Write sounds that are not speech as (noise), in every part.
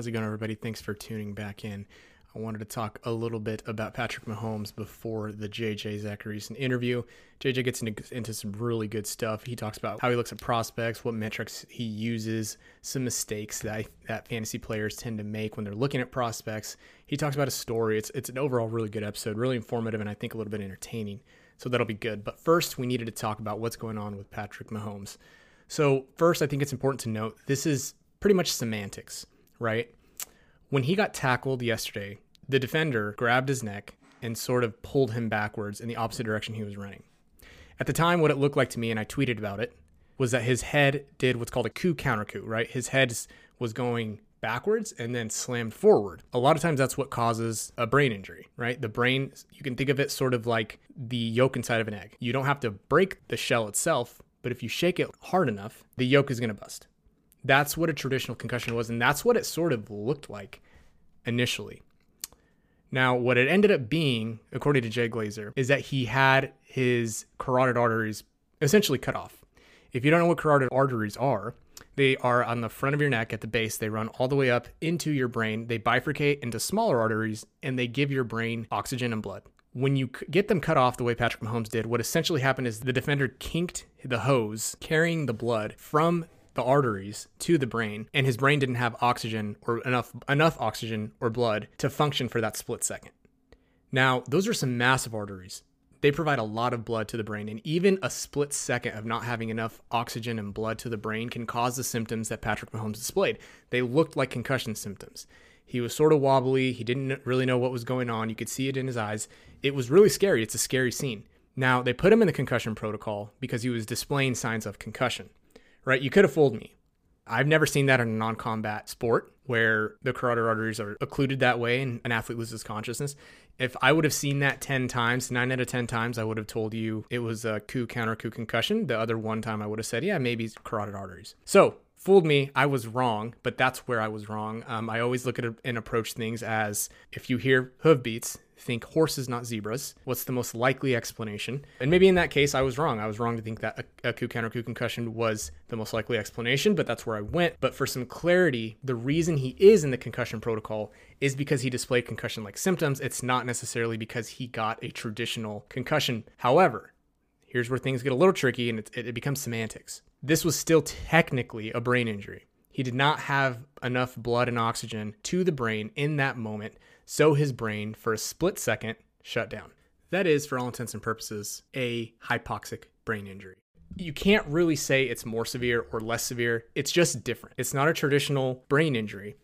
How's it going, everybody? Thanks for tuning back in. I wanted to talk a little bit about Patrick Mahomes before the JJ Zachariason interview. JJ gets into, into, some really good stuff. He talks about how he looks at prospects, what metrics he uses, some mistakes that that fantasy players tend to make when they're looking at prospects. He talks about a story. It's it's an overall really good episode, really informative, and I think a little bit entertaining. So that'll be good. But first, we needed to talk about what's going on with Patrick Mahomes. So first, I think it's important to note this is pretty much semantics, right? When he got tackled yesterday, the defender grabbed his neck and sort of pulled him backwards in the opposite direction he was running. At the time, what it looked like to me, and I tweeted about it, was that his head did what's called a coup counter coup, right? His head was going backwards and then slammed forward. A lot of times that's what causes a brain injury, right? The brain, you can think of it sort of like the yolk inside of an egg. You don't have to break the shell itself, but if you shake it hard enough, the yolk is going to bust. That's what a traditional concussion was, and that's what it sort of looked like initially. Now, what it ended up being, according to Jay Glazer, is that he had his carotid arteries essentially cut off. If you don't know what carotid arteries are, they are on the front of your neck at the base. They run all the way up into your brain. They bifurcate into smaller arteries and they give your brain oxygen and blood. When you get them cut off the way Patrick Mahomes did, what essentially happened is the defender kinked the hose carrying the blood from the arteries to the brain and his brain didn't have oxygen or enough enough oxygen or blood to function for that split second. Now, those are some massive arteries. They provide a lot of blood to the brain and even a split second of not having enough oxygen and blood to the brain can cause the symptoms that Patrick Mahomes displayed. They looked like concussion symptoms. He was sort of wobbly, he didn't really know what was going on. You could see it in his eyes. It was really scary. It's a scary scene. Now, they put him in the concussion protocol because he was displaying signs of concussion right? You could have fooled me. I've never seen that in a non combat sport where the carotid arteries are occluded that way and an athlete loses consciousness. If I would have seen that 10 times, nine out of 10 times, I would have told you it was a coup counter coup concussion. The other one time I would have said, yeah, maybe carotid arteries. So fooled me. I was wrong, but that's where I was wrong. Um, I always look at and approach things as if you hear hoof beats, think horses, not zebras. What's the most likely explanation? And maybe in that case, I was wrong. I was wrong to think that a, a coup counter coup concussion was the most likely explanation, but that's where I went. But for some clarity, the reason he is in the concussion protocol is because he displayed concussion like symptoms. It's not necessarily because he got a traditional concussion. However, here's where things get a little tricky and it, it becomes semantics. This was still technically a brain injury. He did not have enough blood and oxygen to the brain in that moment, so his brain, for a split second, shut down. That is, for all intents and purposes, a hypoxic brain injury. You can't really say it's more severe or less severe, it's just different. It's not a traditional brain injury,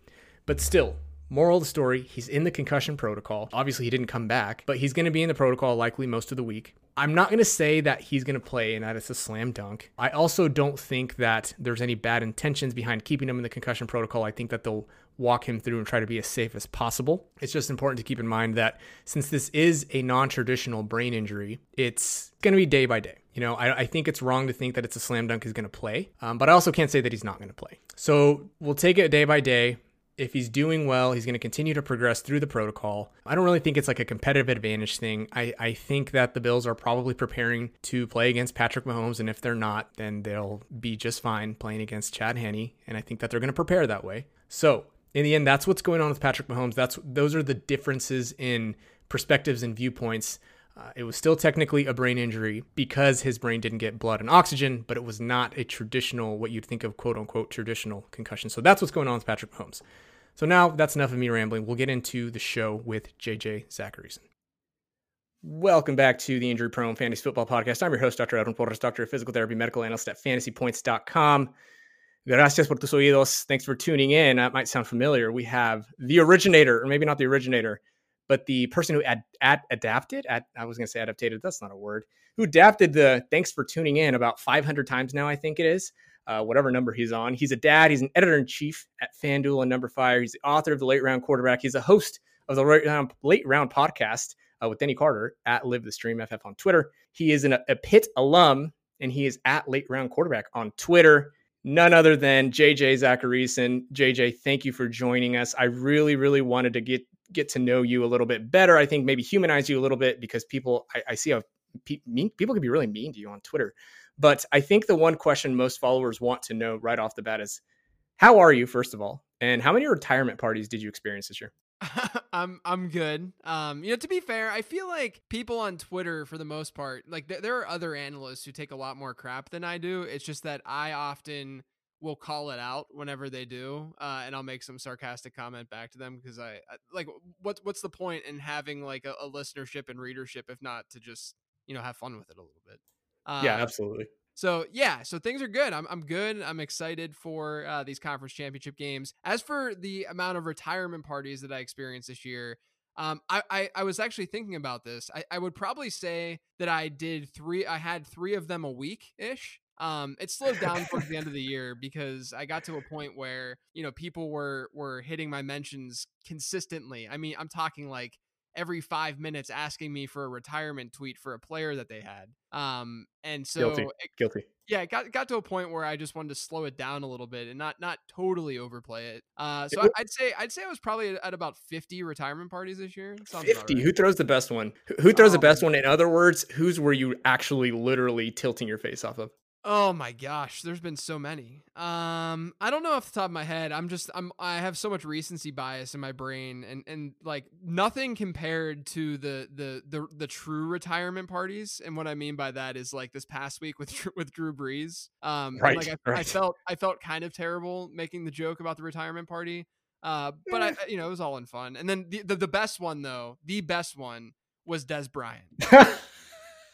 but still, Moral of the story, he's in the concussion protocol. Obviously, he didn't come back, but he's going to be in the protocol likely most of the week. I'm not going to say that he's going to play and that it's a slam dunk. I also don't think that there's any bad intentions behind keeping him in the concussion protocol. I think that they'll walk him through and try to be as safe as possible. It's just important to keep in mind that since this is a non traditional brain injury, it's going to be day by day. You know, I, I, think it's wrong to think that it's a slam dunk he's going to play, um, but I also can't say that he's not going to play. So we'll take it day by day if he's doing well, he's going to continue to progress through the protocol. I don't really think it's like a competitive advantage thing. I, I think that the Bills are probably preparing to play against Patrick Mahomes, and if they're not, then they'll be just fine playing against Chad Henne. And I think that they're going to prepare that way. So in the end, that's what's going on with Patrick Mahomes. That's those are the differences in perspectives and viewpoints uh, it was still technically a brain injury because his brain didn't get blood and oxygen, but it was not a traditional, what you'd think of quote unquote traditional concussion. So that's what's going on with Patrick Mahomes. So now that's enough of me rambling. We'll get into the show with JJ Zachariason. Welcome back to the Injury Prone Fantasy Football Podcast. I'm your host, Dr. Edwin Porras, Doctor of Physical Therapy, Medical Analyst at FantasyPoints.com. Gracias por tus oídos. Thanks for tuning in. That might sound familiar. We have the originator, or maybe not the originator, but the person who ad, ad, adapted, ad, I was going to say adapted, that's not a word, who adapted the thanks for tuning in about 500 times now, I think it is, uh, whatever number he's on. He's a dad, he's an editor in chief at FanDuel and numberFire. He's the author of the Late Round Quarterback. He's a host of the Late Round, late round podcast uh, with Denny Carter at Live the Stream FF on Twitter. He is an, a Pitt alum and he is at Late Round Quarterback on Twitter none other than JJ Zachariason. JJ, thank you for joining us. I really, really wanted to get get to know you a little bit better. I think maybe humanize you a little bit because people, I, I see how pe- mean, people can be really mean to you on Twitter. But I think the one question most followers want to know right off the bat is, how are you, first of all? And how many retirement parties did you experience this year? (laughs) I'm I'm good. Um, you know, to be fair, I feel like people on Twitter, for the most part, like th- there are other analysts who take a lot more crap than I do. It's just that I often will call it out whenever they do, uh, and I'll make some sarcastic comment back to them because I, I like what's what's the point in having like a, a, listenership and readership if not to just you know have fun with it a little bit. Uh, yeah, absolutely. So yeah, so things are good. I'm I'm good. I'm excited for uh, these conference championship games. As for the amount of retirement parties that I experienced this year, um, I, I, I was actually thinking about this. I, I would probably say that I did three. I had three of them a week ish. Um, it slowed down towards the end of the year because I got to a point where you know people were were hitting my mentions consistently. I mean, I'm talking like every five minutes asking me for a retirement tweet for a player that they had. Um, and so guilty, it, guilty. Yeah, it got got to a point where I just wanted to slow it down a little bit and not not totally overplay it. Uh, so it, I'd say I'd say I was probably at about fifty retirement parties this year. Fifty. Right. Who throws the best one? Who throws the best one? In other words, whose were you actually literally tilting your face off of? Oh my gosh, there's been so many. Um, I don't know off the top of my head. I'm just I'm I have so much recency bias in my brain, and and like nothing compared to the the the the true retirement parties. And what I mean by that is like this past week with with Drew Brees. Um, right, like I, right. I felt I felt kind of terrible making the joke about the retirement party. Uh, but I you know it was all in fun. And then the the, the best one though, the best one was Dez Bryant. (laughs)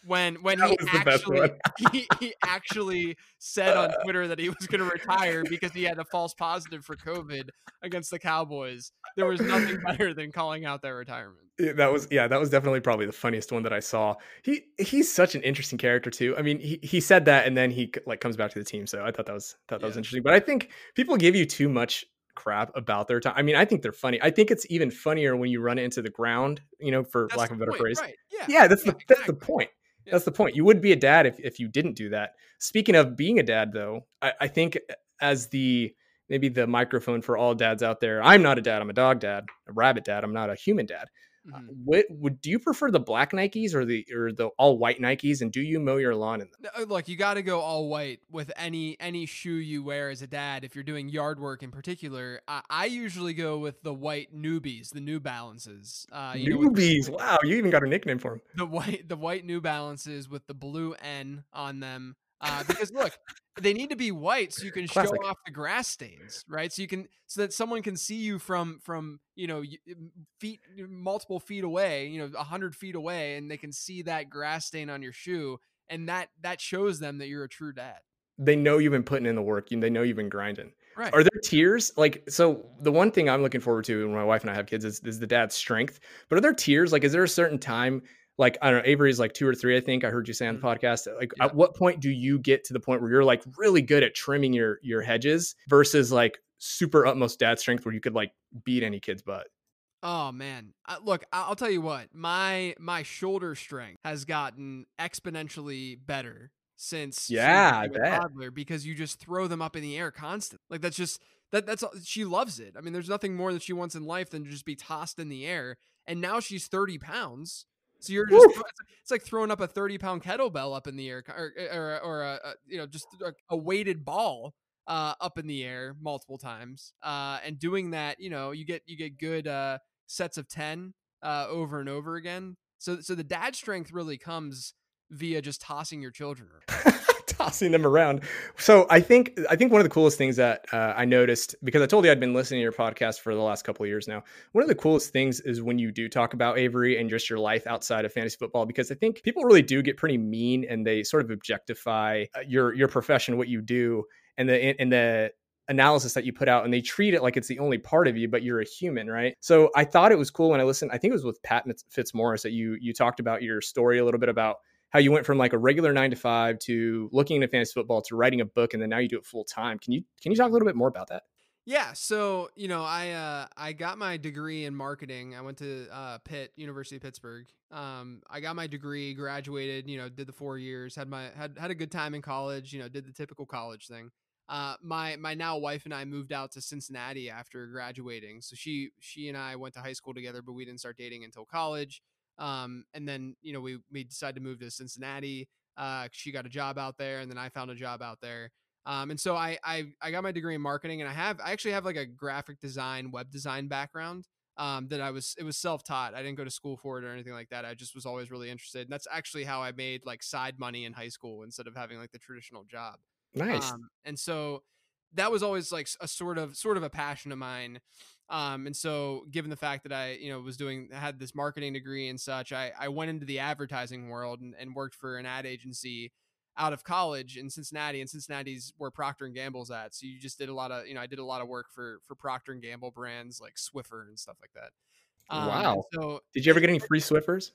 when when he actually (laughs) he, he actually said on (laughs) Twitter that he was going to retire because he had a false positive for COVID against the Cowboys. There was nothing better than calling out their retirement. Yeah, that was yeah, that was definitely probably the funniest one that I saw. He he's such an interesting character too. I mean, he he said that and then he like comes back to the team. So I thought that was thought that yeah. was interesting. But I think people give you too much crap about their time. I mean, I think they're funny. I think it's even funnier when you run it into the ground, you know, for that's lack of a better point, phrase. Right. Yeah. yeah, that's yeah, the exactly. that's the point. That's the point. You wouldn't be a dad if, if you didn't do that. Speaking of being a dad, though, I, I think uh, as the maybe the microphone for all dads out there, I'm not a dad. I'm a dog dad, a rabbit dad. I'm not a human dad. Uh, mm-hmm. what would do you prefer the black Nikes or the or the all white Nikes? And do you mow your lawn in them? Uh, look, you got to go all white with any any shoe you wear as a dad. If you're doing yard work in particular, I, I usually go with the white newbies, the New Balances. Uh, newbies, know, wow! You even got a nickname for them. The white the white New Balances with the blue N on them. Uh, because look, they need to be white so you can Classic. show off the grass stains, right? So you can so that someone can see you from from you know feet multiple feet away, you know, a hundred feet away, and they can see that grass stain on your shoe, and that that shows them that you're a true dad. They know you've been putting in the work. And they know you've been grinding. Right. Are there tiers? Like, so the one thing I'm looking forward to when my wife and I have kids is, is the dad's strength. But are there tiers? Like, is there a certain time like I don't know, Avery's like two or three, I think I heard you say on the mm-hmm. podcast. Like yeah. at what point do you get to the point where you're like really good at trimming your your hedges versus like super utmost dad strength where you could like beat any kid's butt? Oh man, uh, look, I'll tell you what, my my shoulder strength has gotten exponentially better since yeah, toddler because you just throw them up in the air constantly. Like that's just that that's she loves it. I mean, there's nothing more that she wants in life than to just be tossed in the air. And now she's 30 pounds so you're just it's like throwing up a 30 pound kettlebell up in the air or or, or a, a, you know just a, a weighted ball uh, up in the air multiple times uh, and doing that you know you get you get good uh, sets of 10 uh, over and over again. So so the dad strength really comes via just tossing your children (laughs) tossing them around. So I think I think one of the coolest things that uh, I noticed because I told you I'd been listening to your podcast for the last couple of years now. One of the coolest things is when you do talk about Avery and just your life outside of fantasy football because I think people really do get pretty mean and they sort of objectify uh, your your profession, what you do, and the and the analysis that you put out and they treat it like it's the only part of you but you're a human right so i thought it was cool when i listened i think it was with pat fitzmaurice that you you talked about your story a little bit about how you went from like a regular nine to five to looking into fantasy football to writing a book and then now you do it full time. Can you can you talk a little bit more about that? Yeah, so you know, I uh, I got my degree in marketing. I went to uh, Pitt, University of Pittsburgh. Um, I got my degree, graduated. You know, did the four years, had my had had a good time in college. You know, did the typical college thing. Uh, my my now wife and I moved out to Cincinnati after graduating. So she she and I went to high school together, but we didn't start dating until college. Um, and then you know we we decided to move to Cincinnati. Uh, she got a job out there, and then I found a job out there. Um, and so I, I I got my degree in marketing, and I have I actually have like a graphic design, web design background. Um, that I was it was self taught. I didn't go to school for it or anything like that. I just was always really interested, and that's actually how I made like side money in high school instead of having like the traditional job. Nice. Um, and so that was always like a sort of sort of a passion of mine. Um, and so given the fact that I, you know, was doing had this marketing degree and such, I, I went into the advertising world and, and worked for an ad agency out of college in Cincinnati, and Cincinnati's where Procter and Gamble's at. So you just did a lot of, you know, I did a lot of work for for Procter and Gamble brands like Swiffer and stuff like that. Um, wow. So did you ever get any free Swiffers?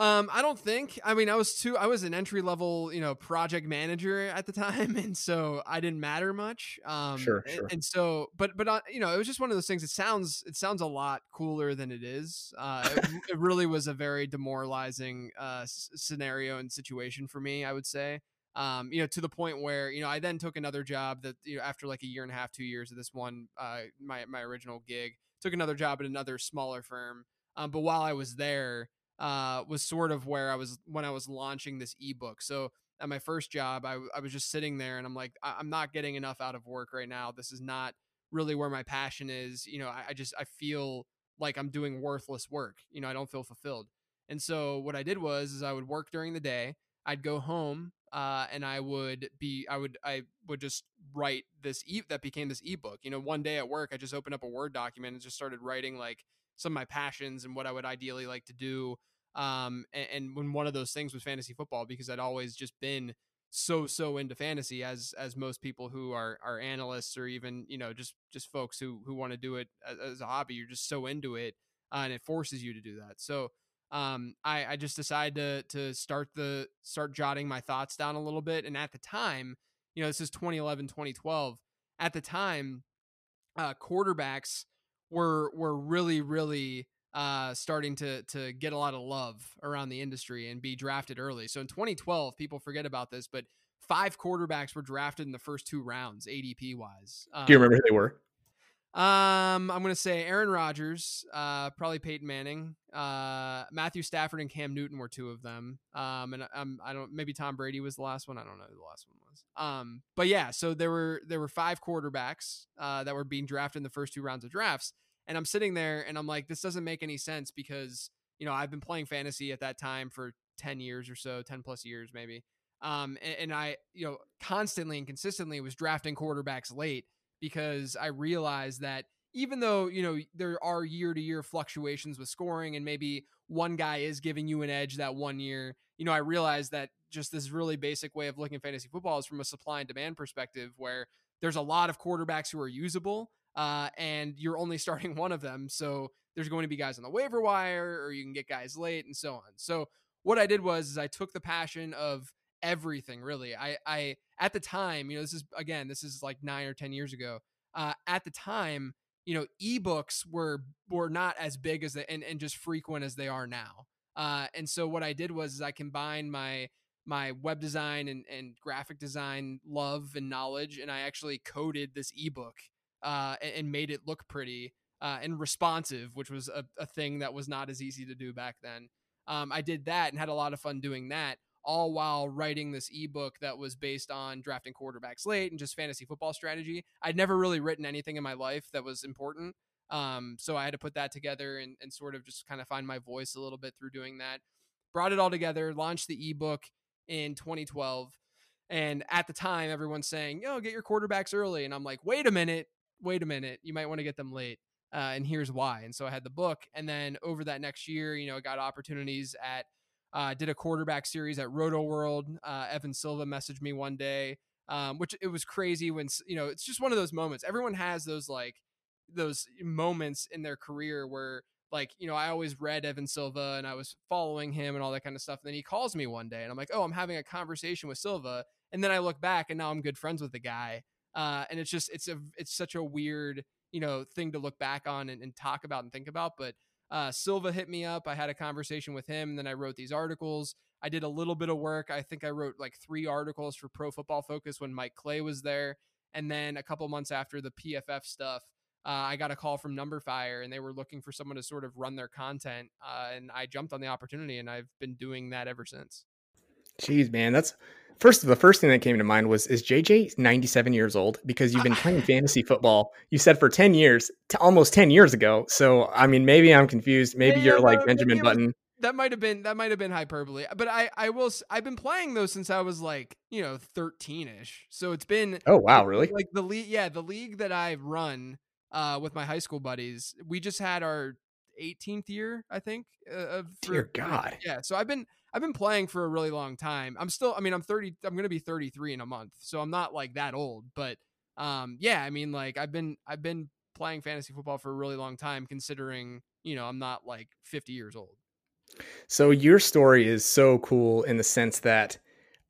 Um, I don't think. I mean, I was too. I was an entry level, you know, project manager at the (laughs) time, and so I didn't matter much. Um, sure, sure. And, and so, but but uh, you know, it was just one of those things. It sounds it sounds a lot cooler than it is. Uh, it, it really was a very demoralizing uh s- scenario and situation for me. I would say. Um, you know, to the point where you know, I then took another job that you know after like a year and a half, two years of this one, uh, my my original gig, took another job at another smaller firm. Um, but while I was there uh, was sort of where I was when I was launching this ebook. So at my first job, I, I was just sitting there and I'm like, I- am not getting enough out of work right now. This is not really where my passion is. You know, I, I just I feel like I'm doing worthless work. You know, I don't feel fulfilled. And so what I did was is I would work during the day. I'd go home uh, and I would be I would I would just write this e that became this ebook. You know, one day at work I just opened up a Word document and just started writing like some of my passions and what I would ideally like to do um, and, and when one of those things was fantasy football, because I'd always just been so so into fantasy as as most people who are are analysts or even you know just just folks who who want to do it as, as, a hobby you're just so into it uh, and it forces you to do that. So um i i just decided to to start the start jotting my thoughts down a little bit and at the time you know this is 2011 2012 at the time uh quarterbacks were were really really uh, starting to to get a lot of love around the industry and be drafted early. So in 2012, people forget about this, but five quarterbacks were drafted in the first two rounds, ADP wise. Um, Do you remember who they were? Um, I'm gonna say Aaron Rodgers, uh, probably Peyton Manning, uh, Matthew Stafford and Cam Newton were two of them. Um, and um, I don't maybe Tom Brady was the last one. I don't know who the last one was. Um, but yeah, so there were there were five quarterbacks uh, that were being drafted in the first two rounds of drafts. And I'm sitting there and I'm like, this doesn't make any sense because, you know, I've been playing fantasy at that time for 10 years or so, 10 plus years maybe. Um, and, and I, you know, constantly and consistently was drafting quarterbacks late because I realized that even though, you know, there are year to year fluctuations with scoring and maybe one guy is giving you an edge that one year, you know, I realized that just this really basic way of looking at fantasy football is from a supply and demand perspective where there's a lot of quarterbacks who are usable uh, and you're only (laughs) starting one of them. So there's going to be guys on the waiver wire, or you can get guys late, and so on. So what I did was I took the passion of everything. Really, I I at the time, you know, this is again, this is like nine or ten years ago. Uh, at the time, you know, ebooks were were not as big as the, and and just frequent as they are now. Uh, and so what I did was I combined my my web design and, and graphic design love and knowledge, and I actually coded this ebook uh, and, and, made it look pretty uh, and responsive, which was a, a, thing that was not as easy to do back then. Um, I did that and had a lot of fun doing that, all while writing this ebook that was based on drafting quarterbacks late and just fantasy football strategy. I'd never really written anything in my life that was important. Um, so I had to put that together and, and sort of just kind of find my voice a little bit through doing that. Brought it all together, launched the ebook in 2012. And at the time, everyone's saying, yo, get your quarterbacks early. And I'm like, wait a minute wait a minute, you might want to get them late. Uh, and here's why. And so I had the book. And then over that next year, you know, I got opportunities at, uh, did a quarterback series at Rotoworld. Uh, Evan Silva messaged me one day, um, which it was crazy when, you know, it's just one of those moments. Everyone has those like, those moments in their career where like you know i always read evan silva and i was following him and all that kind of stuff and then he calls me one day and i'm like oh i'm having a conversation with silva and then i look back and now i'm good friends with the guy uh, and it's just it's a it's such a weird you know thing to look back on and, and talk about and think about. But uh, Silva hit me up. I had a conversation with him, and then I wrote these articles. I did a little bit of work. I think I wrote like three articles for Pro Football Focus when Mike Clay was there, and then a couple months after the PFF stuff. Uh, I got a call from Numberfire, and they were looking for someone to sort of run their content, uh, and I jumped on the opportunity, and I've been doing that ever since. Jeez, man, that's first the first thing that came to mind was is JJ 97 years old because you've been playing fantasy football. You said for 10 years, to almost 10 years ago. So I mean, maybe I'm confused. Maybe yeah, you're like Benjamin Button. that might have been that might have been hyperbole, but I I will I've been playing those since I was like you know 13 ish. So it's been oh wow really like the league yeah the league that I've run uh with my high school buddies. We just had our 18th year I think uh, of for, dear God yeah. So I've been I've been playing for a really long time. I'm still, I mean, I'm 30, I'm going to be 33 in a month. So I'm not like that old, but um, yeah, I mean, like I've been, I've been playing fantasy football for a really long time, considering, you know, I'm not like 50 years old. So your story is so cool in the sense that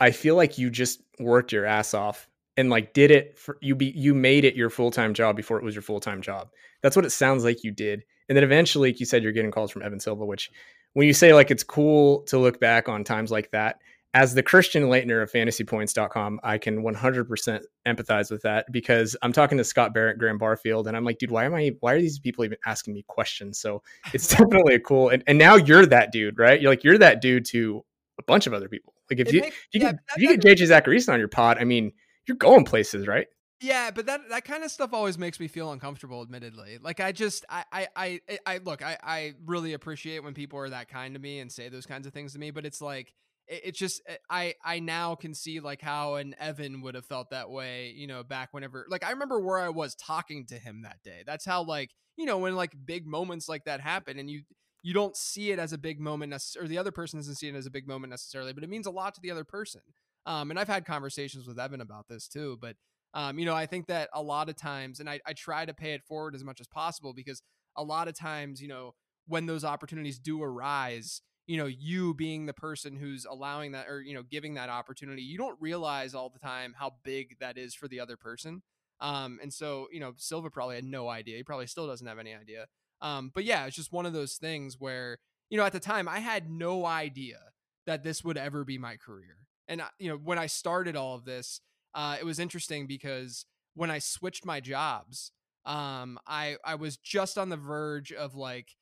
I feel like you just worked your ass off and like did it for you be you made it your full-time job before it was your full-time job. That's what it sounds like you did. And then eventually like you said you're getting calls from Evan Silva, which when you say like it's cool to look back on times like that, as the Christian Laettner of fantasypoints.com, I can 100% empathize with that because I'm talking to Scott Barrett, Graham Barfield, and I'm like, dude, why am I, why are these people even asking me questions? So it's (laughs) definitely a cool, and, and now you're that dude, right? You're like, you're that dude to a bunch of other people. Like if it you, makes, you, yeah, get, if you get JJ Zachariason on your pod, I mean, you're going places, right? Yeah, but that that kind of stuff always makes me feel uncomfortable. Admittedly, like I just I I I, I look I I really appreciate when people are that kind to me and say those kinds of things to me. But it's like it, it's just eh, I I now can see like how an Evan would have felt that way. You know, back whenever like I remember where I was talking to him that day. That's how like you know when like big moments like that happen and you you don't see it as a big moment necessarily, or the other person doesn't see it as a big moment necessarily, but it means a lot to the other person. Um, and I've had conversations with Evan about this too, but um, you know, I think that a lot of times, and I, I try to pay it forward as much as possible because a lot of times, you know, when those opportunities do arise, you know, you being the person who's allowing that or, you know, giving that opportunity, you don't realize all the time how big that is for the other person. Um, and so, you know, Silva probably had no idea. He probably still doesn't have any idea. Um, but yeah, it's just one of those things where, you know, at the time I had no idea that this would ever be my career. And, you know, when I started all of this, uh, it was interesting because when I switched my jobs, um, I I was just on the verge of like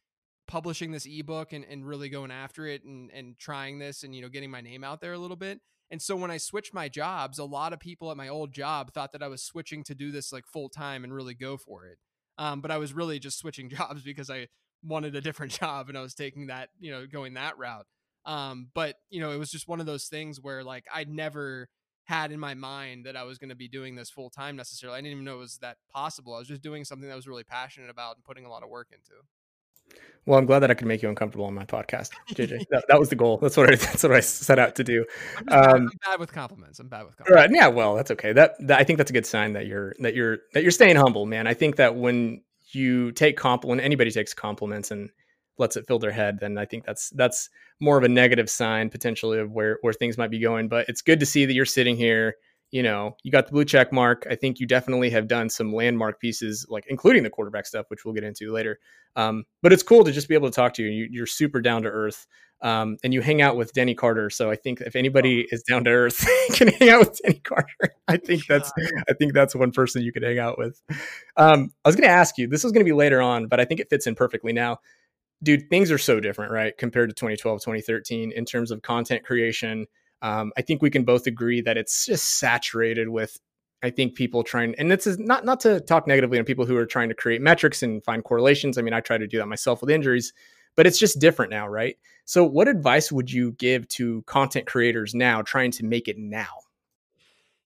publishing this ebook and, and really going after it and and trying this and you know getting my name out there a little bit. And so when I switched my jobs, a lot of people at my old job thought that I was switching to do this like full time and really go for it. Um, but I was really just switching (laughs) jobs because I wanted a different (laughs) job and I was taking that, you know, going that route. Um, but you know, it was just one of those things where like I never had in my mind that I was going to be doing this full time necessarily. I didn't even know it was that possible. I was just doing something that I was really passionate about and putting a lot of work into. Well, I'm glad that I could make you uncomfortable on my podcast, JJ. that, that, was the goal. That's what I (laughs) that's what I set out to do. I'm, bad, um, I'm bad, with compliments. I'm bad with compliments. Right? Yeah. Well, that's okay. That, that I think that's a good sign that you're that you're that you're staying humble, man. I think that when you take comp when anybody takes compliments and lets it fill their head, then I think that's that's more of a negative sign potentially of where where things might be going. But it's good to see that you're sitting here. You know, you got the blue check mark. I think you definitely have done some landmark pieces, like including the quarterback stuff, which we'll get into later. Um, but it's cool to just be able to talk to you. you are super down to earth, um, and you hang out with Denny Carter. So I think if anybody oh. is down to earth, (laughs) can hang out with Denny Carter. I (laughs) think that's I think that's one person you could hang out with. Um, I was going to ask you. This is going to be later on, but I think it fits in perfectly now dude, things are so different, right? Compared to 2012, 2013 in terms of content creation. Um, I think we can both agree that it's just saturated with, I think people trying, and this is not, not to talk negatively on people who are trying to create metrics and find correlations. I mean, I try to do that myself with injuries, but it's just different now, right? So what advice would you give to content creators now trying to make it now?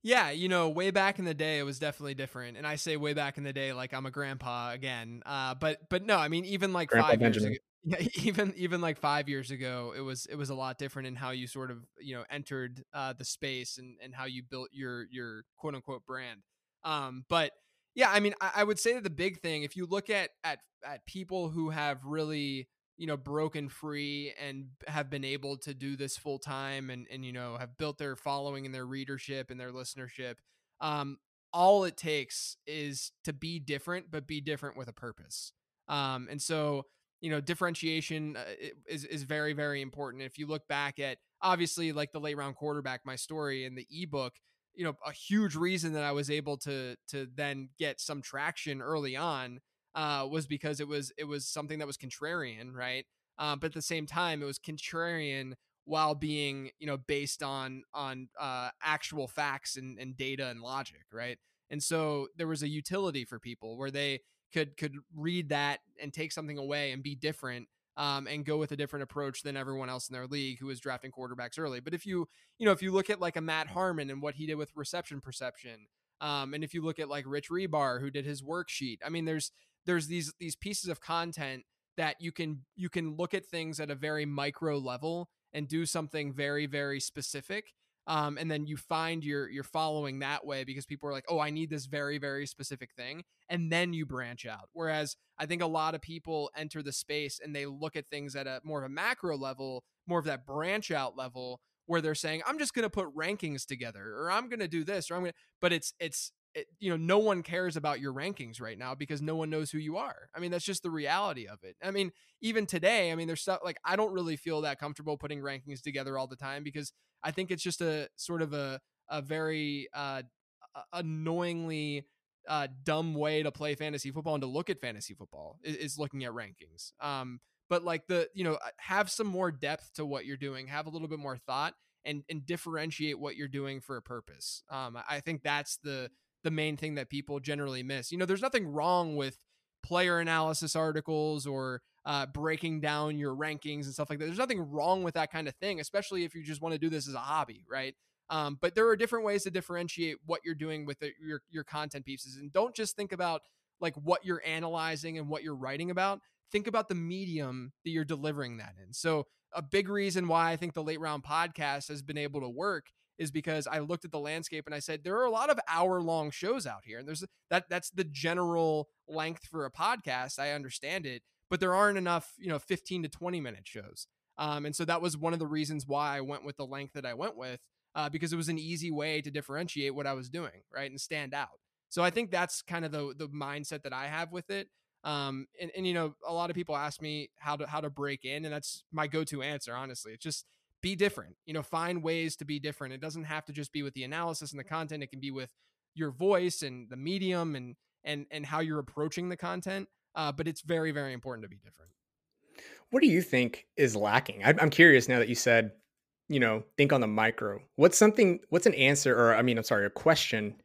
Yeah, you know, way back in the day, it was definitely different, and I say way back in the day like I'm a grandpa again. Uh, but but no, I mean even like grandpa five Benjamin. years ago, (laughs) yeah, even even like five years ago, it was it was a lot different in how you sort of you know entered uh, the space and and how you built your your quote unquote brand. Um, but yeah, I mean, I, I would say that the big thing, if you look at at at people who have really you know broken free and have been able to do this full time and and you know have built their following and their readership and their listenership um all it takes is to be different but be different with a purpose. Um and so you know differentiation uh, is is very very important. If you look back at obviously like the late round quarterback my story in the ebook you know a huge reason that I was able to to then get some traction early on uh, was because it was it was something that was contrarian, right? Um, but at the same time, it was contrarian while being you know based on on uh, actual facts and, and data and logic right and so there was a utility for people where they could could read that and take something away and be different um, and go with a different approach than everyone else in their league who was drafting quarterbacks early. But if you, you know, if you look at like a Matt Harmon and what he did with reception perception, um, and if you look at like Rich Hribar who did his worksheet, I mean, there's there's these these pieces of content that you can you can look at things at a very micro level and do something very very specific um, and then you find you're you're following that way because people are like, oh, I need this very very specific thing, and then you branch out. Whereas I think a lot of people enter the space and they look at things at a more of a macro level, more of that branch out level, where they're saying, I'm just going to put rankings together, or I'm going to do this, or I'm going to, but it's it's it, you know, no one cares about your rankings right now because no one knows who you are. I mean, that's just the reality of it. I mean, even today, I mean, there's stuff like I don't really feel that comfortable putting rankings together all the time because I think it's just a sort of a a very uh, annoyingly uh, dumb way to play fantasy football and to look at fantasy football is, is looking at rankings. Um, but like the you know have some more depth to what you're doing, have a little bit more thought, and and differentiate what you're doing for a purpose. Um, I think that's the the main thing that people generally miss. You know, there's nothing wrong with player analysis articles or uh, breaking down your rankings and stuff like that. There's nothing wrong with that kind of thing, especially if you just want to do this as a hobby, right? Um, but there are different ways to differentiate what you're doing with the, your your content pieces, and don't just think about like what you're analyzing and what you're writing about. Think about the medium that you're delivering that in. So a big reason why I think the late round podcast has been able to work is because I looked at the landscape and I said there are a lot of hour long shows out here, and there's that that's the general length for a podcast. I understand it, but there aren't enough, you know, 15 to 20 minute shows. Um, and so that was one of the reasons why I went with the length that I went with, uh, because it was an easy way to differentiate what I was doing, right, and stand out. So I think that's kind of the the mindset that I have with it. Um, and, and you know, a lot of people ask me how to how to break in, and that's my go to answer. Honestly, it's just be different. You know, find ways to be different. It doesn't have to just be with the analysis and the content. It can be with your voice and the medium and and and how you're approaching the content. Uh, but it's very, very important to be different. What do you think is lacking? I'm curious now that you said, you know, think on the micro. What's something? What's an answer, or I mean, I'm sorry, a question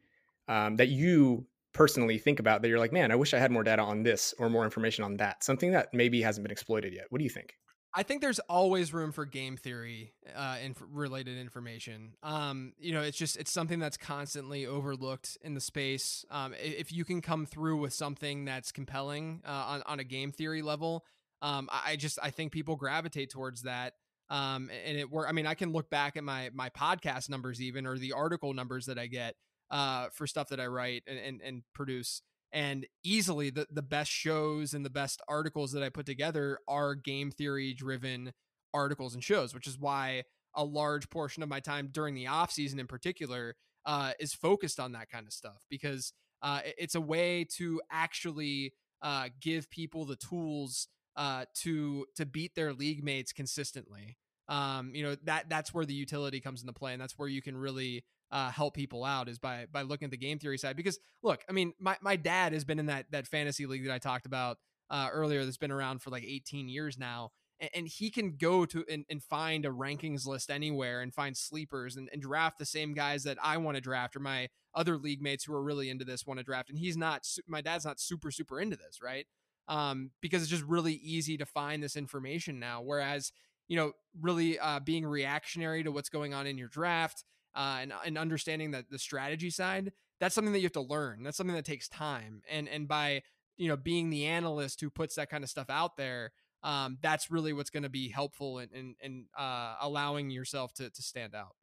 um, that you personally think about that you're like, man, I wish I had more data on this or more information on that. Something that maybe hasn't been exploited yet. What do you think? I think there's always room for game theory uh, and related information. Um, you know, it's just it's something that's constantly overlooked in the space. Um, if you can come through with something that's compelling uh, on on a game theory level, um, I just I think people gravitate towards that. Um, and it work. I mean, I can look back at my my podcast numbers even or the article numbers that I get uh, for stuff that I write and, and, and produce and easily the, the best shows and the best articles that I put together are game theory driven articles and shows, which is why a large portion of my time during the off season in particular uh, is focused on that kind of stuff because uh, it's a way to actually uh, give people the tools uh, to to beat their league mates consistently. Um, you know that that's where the utility comes into play, and that's where you can really uh, help people out is by by looking at the game theory side. Because look, I mean, my my dad has been in that that fantasy league that I talked about uh, earlier. That's been around for like 18 years now, and, and he can go to and, and, find a rankings list anywhere and find sleepers and, and draft the same guys that I want to draft or my other league mates who are really into this want to draft. And he's not. My dad's not super super into this, right? Um, because it's just really easy to find this information now. Whereas you know, really uh, being reactionary to what's going on in your draft uh, and, and understanding that the strategy side, that's something that you have to learn. That's something that takes time. And and by you know being the analyst who puts that kind of stuff out there, um, that's really what's going to be helpful in in, in uh, allowing yourself to to stand out.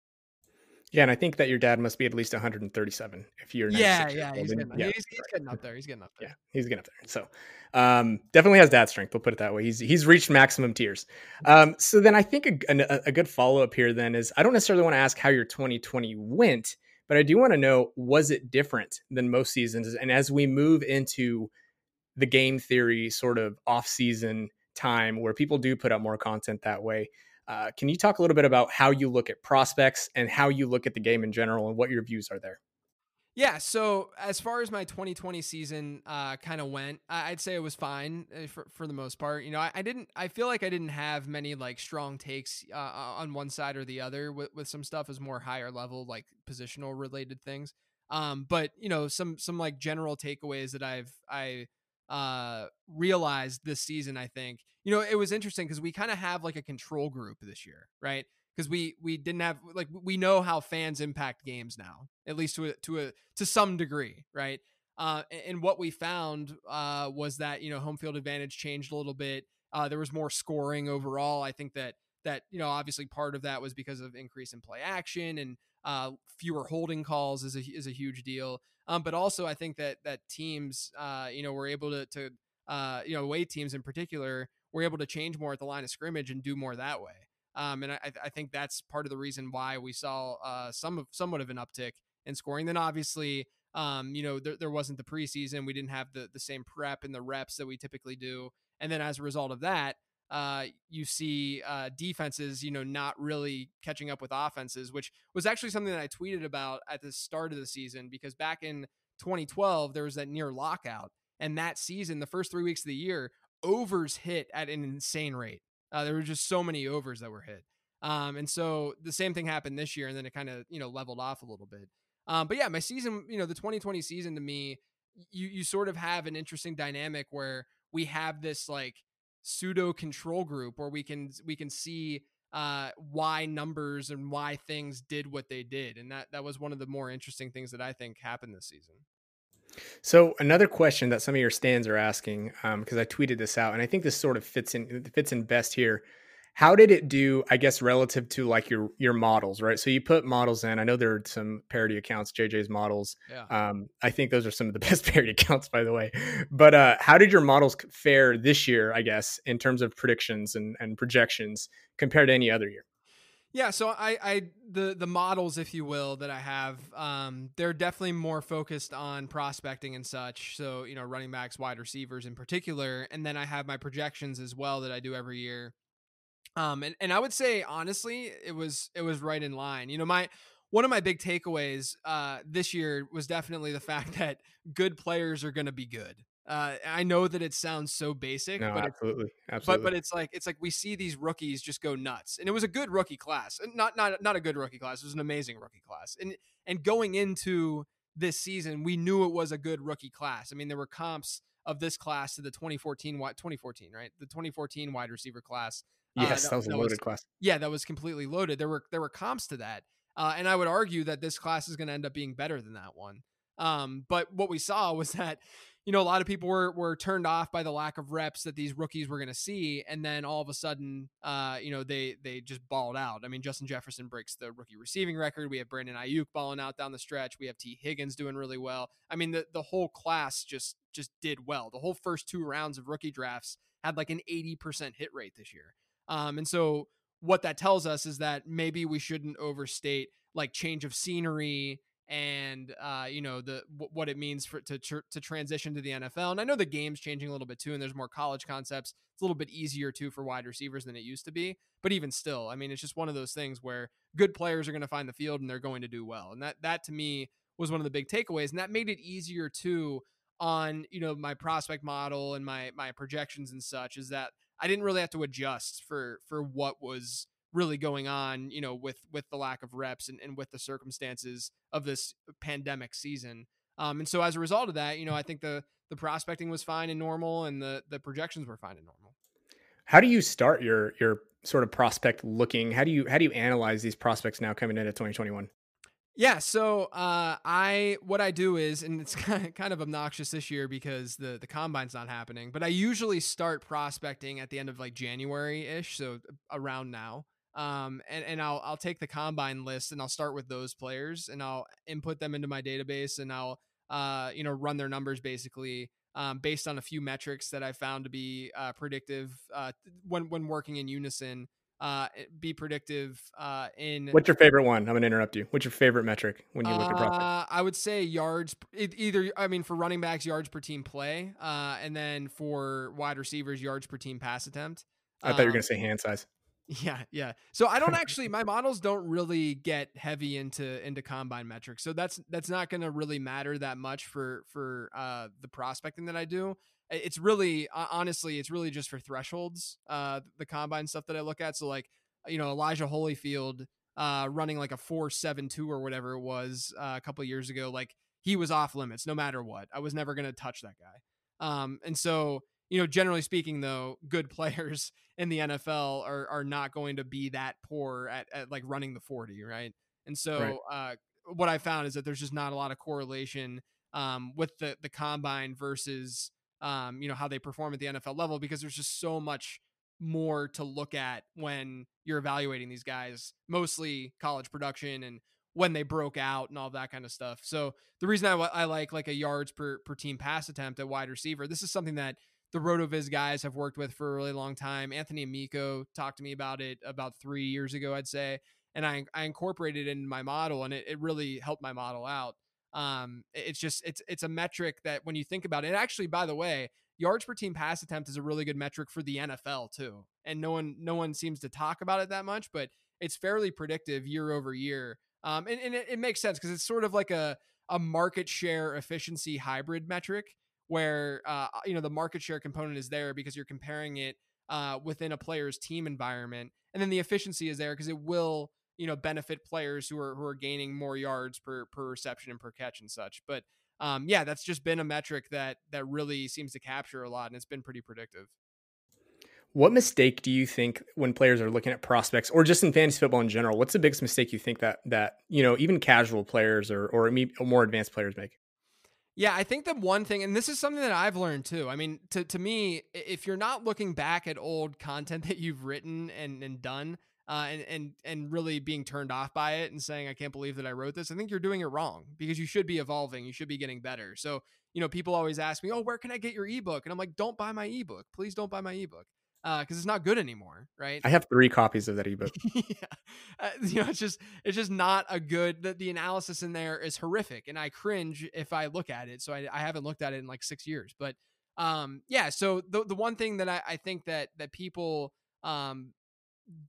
Yeah, and I think that your dad must be at least 137 if you're yeah, yeah, he's getting, yeah. He's, he's, getting up there. He's getting up there. Yeah, he's getting up there. So, um, definitely has dad strength. We'll put it that way. He's he's reached maximum tiers. Um, so then I think a, a, a good follow up here then is I don't necessarily want to ask how your 2020 went, but I do want to know was it different than most seasons? And as we move into the game theory sort of off season time where people do put out more content that way uh, can you talk a little bit about how you look at prospects and how you look at the game in general and what your views are there? Yeah, so as far as my 2020 season uh, kind of went, I'd say it was fine uh, for, for the most part. You know, I, I, didn't, I feel like I didn't have many like strong takes uh, on one side or the other with, with some stuff as more higher level, like positional related things. Um, but you know, some some like general takeaways that I've I uh realized this season. I think you know it was interesting because we kind of have like a control group this year, right? because we we didn't have like we know how fans impact games now at least to a to a to some degree right uh, and what we found uh, was that you know home field advantage changed a little bit uh, there was more scoring overall i think that that you know obviously part of that was because of increase in play action and uh, fewer holding calls is a is a huge deal um, but also i think that that teams uh, you know were able to to uh, you know away teams in particular were able to change more at the line of scrimmage and do more that way um, and I, I, think that's part of the reason why we saw uh, some of somewhat of an uptick in scoring. Then obviously, um, you know, there, there wasn't the preseason. We didn't have the the same prep and the reps that we typically do. And then as a result of that, uh, you see uh, defenses, you know, not really catching up with offenses, which was actually something that I tweeted about at the start of the season because back in 2012 there was that near lockout, and that season, the first three weeks of the year, overs hit at an insane rate. Uh, there were just so many overs that were hit. Um, and so the same thing happened this year, and then it kind of you know leveled off a little bit. Um, but yeah, my season, you know, the 2020 season to me, you you sort of have an interesting dynamic where we have this like pseudo control group where we can we can see uh, why numbers and why things did what they did, and that that was one of the more interesting things that I think happened this season. So another question that some of your stands are asking, because um, I tweeted this out, and I think this sort of fits in fits in best here. How did it do? I guess relative to like your your models, right? So you put models in. I know there are some parody accounts, JJ's models. Yeah. Um, I think those are some of the (laughs) best parody accounts, by the way. But uh, how did your models fare this year? I guess in terms of predictions and and projections compared to any other year. Yeah, so I, I the the models, if you will, that I have, um, they're definitely more focused on prospecting and such. So you know, running backs, wide receivers in particular, and then I have my projections as well that I do every year. Um, and and I would say honestly, it was it was right in line. You know, my one of my big takeaways uh, this year was definitely the (laughs) fact that good players are going to be good. Uh, I know that it sounds so basic, no, but absolutely, absolutely. But but it's like it's like we see these rookies just go nuts, and it was a good rookie class, not not not a good rookie class. It was an amazing rookie class, and and going into this season, we knew it was a good rookie class. I mean, there were comps of this class to the 2014 2014 right the 2014 wide receiver class. Uh, yes, uh, that, that, was a loaded was, class. Yeah, that was completely loaded. There were there were comps to that, uh, and I would argue that this class is going to end up being better than that one. Um, but what we saw was that you know, a lot of people were were turned off by the lack of reps that these rookies were going to see, and then all of a sudden, uh, you know, they they just balled out. I mean, Justin Jefferson breaks the rookie receiving record. We have Brandon Aiyuk balling out down the stretch. We have Tee Higgins doing really well. I mean, the the whole class just just did well. The whole first two rounds of rookie drafts had like an eighty percent hit rate this year. Um, and so what that tells us is that maybe we shouldn't overstate like change of scenery and uh, you know the w- what it means for to tr- to transition to the NFL. And I know the game's changing a little bit too, and there's more college concepts. It's a little bit easier too for wide receivers than it used to be. But even still, I mean, it's just one of those things where good players are going to find the field and they're going to do well. And that that to me was one of the big takeaways, and that made it easier too on you know my prospect model and my my projections and such. Is that I didn't really have to adjust for for what was really going on, you know, with with the lack of reps and, and with the circumstances of this pandemic season. Um, and so as a result of that, you know, I think the the prospecting was fine and normal, and the the projections were fine and normal. How do you start your your sort of prospect looking? How do you how do you analyze these prospects now coming into 2021? Yeah, so uh, I what I do is, and it's (laughs) kind of, obnoxious this year because the the combine's not happening. But I usually start prospecting at the end of like January ish, so around now. Um, and, and I'll, I'll take the combine list and I'll start with those players and I'll input them into my database and I'll, uh, you know, run their numbers basically, um, based on a few metrics that I found to be, uh, predictive, uh, when, when working in unison, uh, be predictive, uh, in what's your favorite one? I'm to interrupt you. What's your favorite metric when you look at prospects? Uh, I would say yards, either, I mean, for running backs, yards per team play, uh, and then for wide receivers, yards per team pass attempt. I thought you were um, say hand size. (laughs) Yeah, yeah. So I don't (laughs) actually my models don't really get heavy into into combine metrics. So that's that's not going to really matter that much for for uh the prospecting that I do. It's really honestly, it's really just for thresholds. Uh the combine stuff that I look at. So like, you know, Elijah Holyfield uh running like a 472 or whatever it was uh, a couple years ago, like he was off limits no matter what. I was never going to touch that guy. Um and so you know, generally speaking, though, good (laughs) players in the NFL are are not going to be that poor at, at like running the forty, right? And so, right. Uh, what I found is that there's just not a lot of correlation um, with the the combine versus um, you know how they perform at the NFL level because there's just so much more to look at when you're evaluating these guys, mostly college production and when they broke out and all that kind of stuff. So the reason I, I like like a yards per per team pass attempt at wide receiver, this is something that the RotoViz guys have worked with for a really long time. Anthony Amico talked to me about it about three years ago, I'd say, and I I incorporated it in my model, and it, it really helped my model out. Um, it's just it's it's a metric that when you think about it, actually, by the way, yards per team pass attempt is a really good metric for the NFL too, and no one no one seems to talk about it that much, but it's fairly predictive year over year. Um, and, and it, it makes sense because it's sort of like a a market share efficiency hybrid metric where uh, you know the market share component is there because you're comparing it uh, within a player's team environment, and then the efficiency is there because it will you know benefit players who are who are gaining more yards per per reception and per catch and such. But um, yeah, that's just been a metric that that really seems to capture a lot, and it's been pretty predictive. What mistake do you think when players are looking at prospects or just in fantasy football in general? What's the biggest mistake you think that that you know even casual players or or more advanced players make? Yeah, I think the one thing, and this is something that I've learned too. I mean, to, to me, if you're not looking back at old content (laughs) that you've written and, and done, uh, and and and really being turned off by it and saying I can't believe that I wrote this, I think you're doing it wrong because you should be evolving, you should be getting better. So you know, people always ask me, "Oh, where can I get your ebook?" And I'm like, "Don't buy my ebook, please. Don't buy my ebook." because uh, it's not good anymore, right? I have three copies of that ebook. (laughs) yeah, uh, (laughs) you know, it's just it's just not a good. The, the analysis in there is horrific, and I cringe if I look at it. So I, I haven't looked at it in like six years. But um, yeah. So the the one thing that I, I think that that people um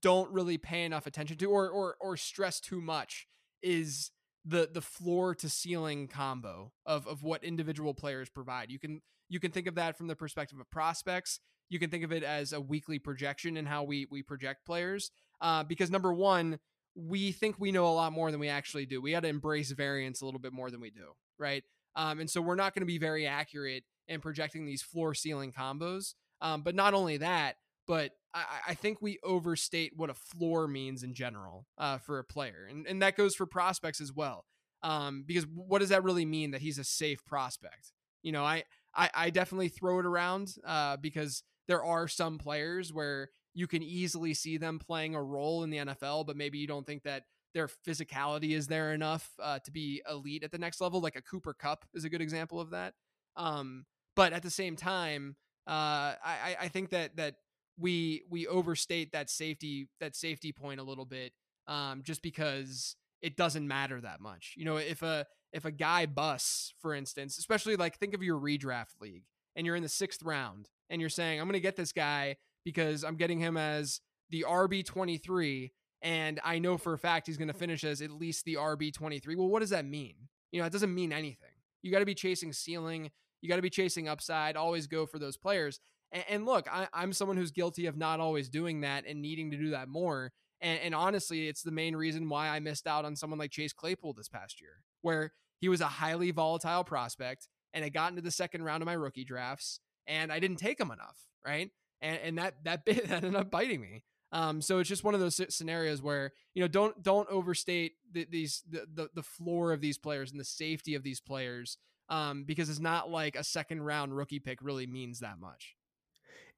don't really pay enough attention to or or or stress too much is the the floor to ceiling combo of of what individual players provide. You can you can think of that from the perspective of prospects you can think of it as a weekly projection and how we we project players. Uh, because number one, we think we know a lot more than we actually do. We got to embrace variance a little bit more than we do, right? Um, and so we're not going to be very accurate in projecting these floor ceiling combos. Um, but not only that, but I, I, think we overstate what a floor means in general uh, for a player, and and that goes for prospects as well. Um, because what does that really mean that he's a safe prospect? You know, I I, I definitely throw it around uh, because there are some players where you can easily see them playing a role in the NFL, but maybe you don't think that their physicality is there enough uh, to be elite at the next level. Like a Cooper Kupp is a good example of that. Um, but at the same time, uh, I, I think that that we we overstate that safety that safety point a little bit, um, just because it doesn't matter that much. You know, if a if a guy busts, for instance, especially like think of your redraft league, and you're in the sixth round, and you're saying, I'm to get this guy because I'm getting him as the RB23 and I know for a fact he's to finish as at least the RB23. Well, what does that mean? You know, it doesn't mean anything. You got to be chasing ceiling, you got to be chasing upside, always go for those players. And, and look, I, am someone who's guilty of not always doing that and needing to do that more. And, and honestly, it's the main reason why I missed out on someone like Chase Claypool this past year, where he was a highly volatile prospect and it got into the second round of my rookie drafts and I didn't take him enough, right? And and that that (laughs) bit that ended up biting me. Um, so it's just one of those scenarios where you know don't don't overstate the, these the, the, the floor of these players and the safety of these players um, because it's not like a second round rookie pick really means that much.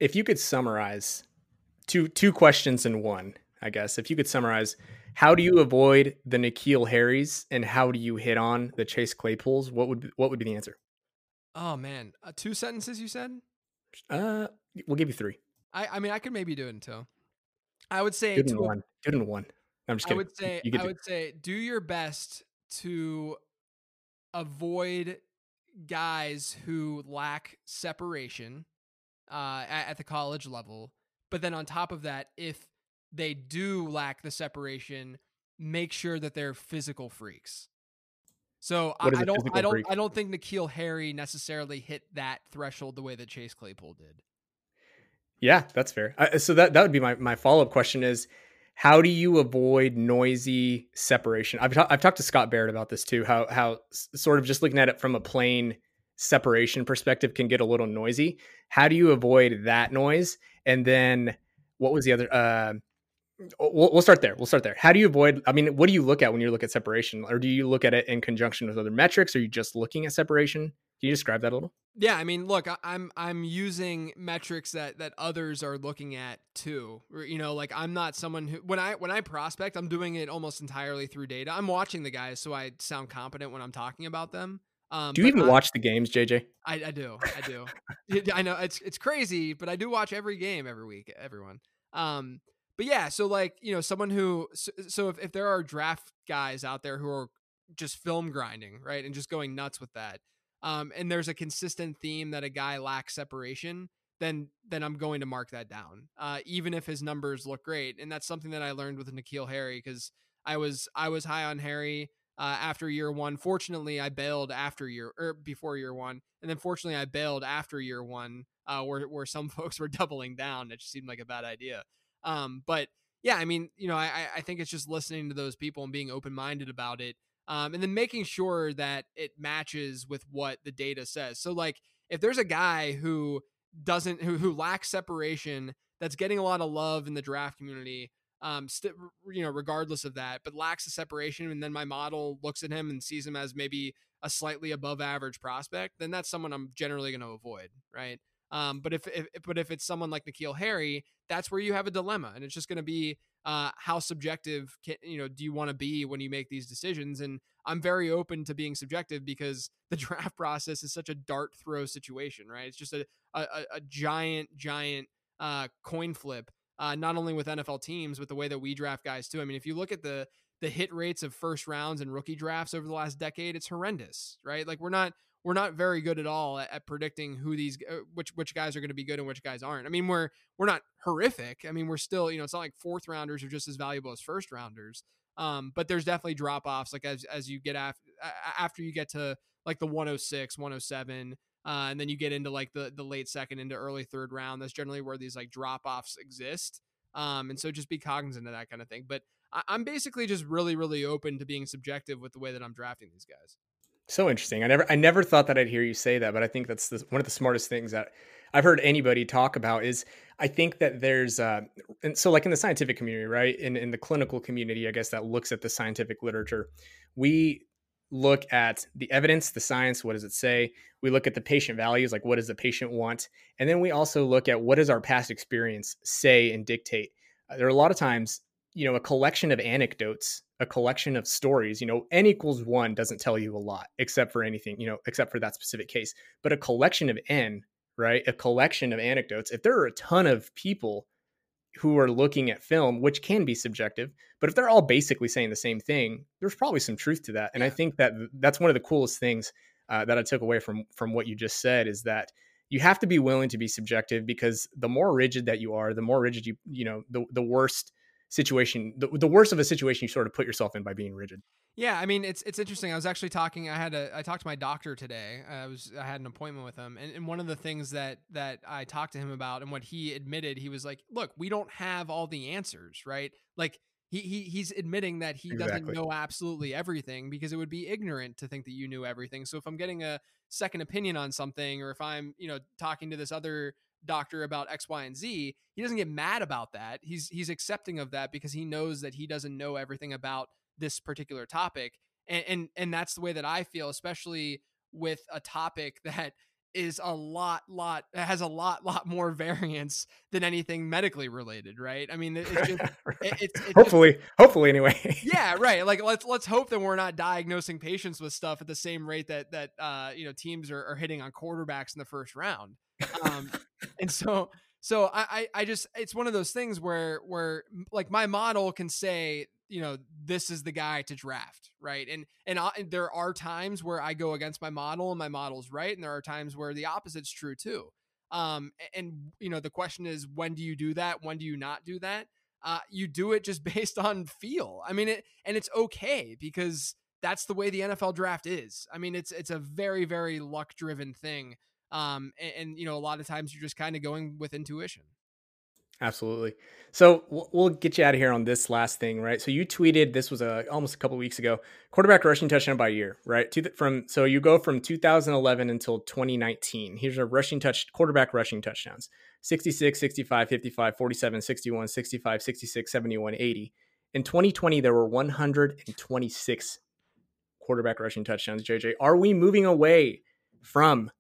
If you could summarize two two questions in one, I guess if you could summarize, how do you avoid the N'Keal Harrys and how do you hit on the Chase Claypools? What would what would be the answer? Oh man, uh, two sentences you said? Uh, we'll give you three. I I mean I could maybe do it in two. I would say do it in one. Do it in one. I'm just kidding. I would say I would say do your best to avoid guys who lack separation uh, at, at the college level. But then on top of that, if they do lack the separation, make sure that they're physical freaks. So I, I, don't I don't freak? I don't think N'Keal Harry necessarily hit that threshold the way that Chase Claypool did. Yeah, that's fair. Uh, so that that would be my my follow up question is how do you avoid noisy separation? I've, ta- I've talked to Scott Barrett about this too. How how sort of just looking at it from a plain separation perspective can get a little noisy. How do you avoid that noise? And then what was the other? Uh, we'll, we'll start there. We'll start there. How do you avoid? I mean, what do you look at when you look at separation, or do you look at it in conjunction with other metrics? Are you just looking at separation? Can you describe that a little? Yeah, I mean, look, I'm I'm using metrics that that others are looking at too. You know, like I'm not someone who when I when I prospect, I'm doing it almost entirely through data. I'm watching the guys, so I sound competent when I'm talking about them. Um, do you even I, watch the games, JJ? I, I do. I do. I know it's it's crazy, but I do watch every game every week. Everyone. Um, but yeah, so like you know, someone who so, so if if there are draft guys out there who are just film grinding, right, and just going nuts with that, um, and there's a consistent theme that a guy lacks separation, then then I'm going to mark that down, uh, even if his numbers look great. And that's something that I learned with N'Keal Harry because I was I was high on Harry uh, after year one. Fortunately, I bailed after year or er, before year one, and then fortunately, I bailed after year one, uh, where where some (laughs) folks were doubling down. It just seemed like a bad idea. Um, but yeah, I mean, you know, I I think it's just listening to those people and being open minded about it, um, and then making sure that it matches with what the data says. So like, if there's a guy who doesn't who who lacks separation that's getting a lot of love in the draft community um, st- you know, regardless of that, but lacks the separation. And then my model looks at him and sees him as maybe a slightly above average prospect, then that's someone I'm generally going to avoid, right? Um, but if, if, but if it's someone like N'Keal Harry, that's where you have a dilemma, and it's just going to be uh, how subjective can, you know do you want to be when you make these decisions? And I'm very open to being subjective because the (laughs) draft process is such a dart throw situation, right? It's just a a, a giant giant uh, coin flip uh, not only with NFL teams, but the way that we draft guys too. I mean, if you look at the the hit rates of first rounds and rookie drafts over the last decade, it's horrendous, right? Like we're not we're not very good at all at, at predicting who these uh, which which guys are going to be good and which guys aren't. I mean, we're we're not horrific. I mean, we're still you know it's not like fourth rounders are just as valuable as first rounders. Um, but there's definitely drop offs like as as you get after after you get to like the 106, 107, uh, and then you get into like the the late second into early third round. That's generally where these like drop offs exist. Um, and so just be cognizant of that kind of thing. But I, I'm basically just really, really open to being subjective with the way that I'm drafting these guys. So interesting. I never, I never thought that I'd hear you say that, but I think that's the, one of the smartest things that I've heard anybody talk about. Is I think that there's, uh, and so like in the scientific community, right, in in the clinical community, I guess that looks at the scientific literature, we look at the evidence, the science, what does it say? We look at the patient values, like what does the patient want? And then we also look at what does our past experience say and dictate. Uh, there are a lot of times, you know, a collection of anecdotes, a collection of stories, you know, n equals one doesn't tell you a lot except for anything, you know, except for that specific case. But a collection of n, right? A collection of anecdotes, if there are a ton of people who are looking at film, which can be subjective, but if they're all basically saying the same thing, there's probably some truth to that. And I think that that's one of the coolest things uh, that I took away from from what you just said is that you have to be willing to be subjective because the more rigid that you are, the more rigid you you know the the worst situation, the, the worst of a situation you sort of put yourself in by being rigid. Yeah, I mean it's it's interesting. I was actually talking. I had a I talked to my doctor today. Uh, I was I had an appointment with him, and, and one of the things that that I talked to him about, and what he admitted, he was like, "Look, we don't have all the answers, right? Like he, he he's admitting that he exactly. doesn't know absolutely everything because it would be ignorant to think that you knew everything. So if I'm getting a second opinion on something, or if I'm you know talking to this other doctor about X, Y, and Z, he doesn't get mad about that. He's he's accepting of that because he knows that he doesn't know everything about this particular topic. And, and and that's the way that i feel especially with a topic (laughs) that is a lot lot has a lot lot more (laughs) variance than anything medically related right? I mean it's just, (laughs) it, it's, it's hopefully just, hopefully anyway. Yeah right. Like let's let's hope that we're not diagnosing patients with stuff at the same rate that that uh you know teams are, are hitting on quarterbacks in the first round um and so so I, I just it's one of those things where where like my model can say you know this is the guy to draft right and and, I, and there are times where i go against my model and my model's right and there are times where the opposite's true too um and you know the question is when do you do that when do you not do that uh, you do it just (laughs) based on feel. I mean, it and it's okay because that's the way the NFL draft is. I mean, it's it's a very very luck driven thing, um, and, and you know a lot of times you're just kind of going with intuition. Absolutely. So we'll get you out of here on this last thing, right? So you tweeted this was a almost a couple weeks ago. Quarterback rushing touchdown by year, right? To the, from so you go from 2011 until 2019. Here's a rushing touch quarterback rushing touchdowns: 66, 65, 55, 47, 61, 65, 66, 71, 80. In 2020, there were 126 quarterback rushing touchdowns. JJ, are we moving away from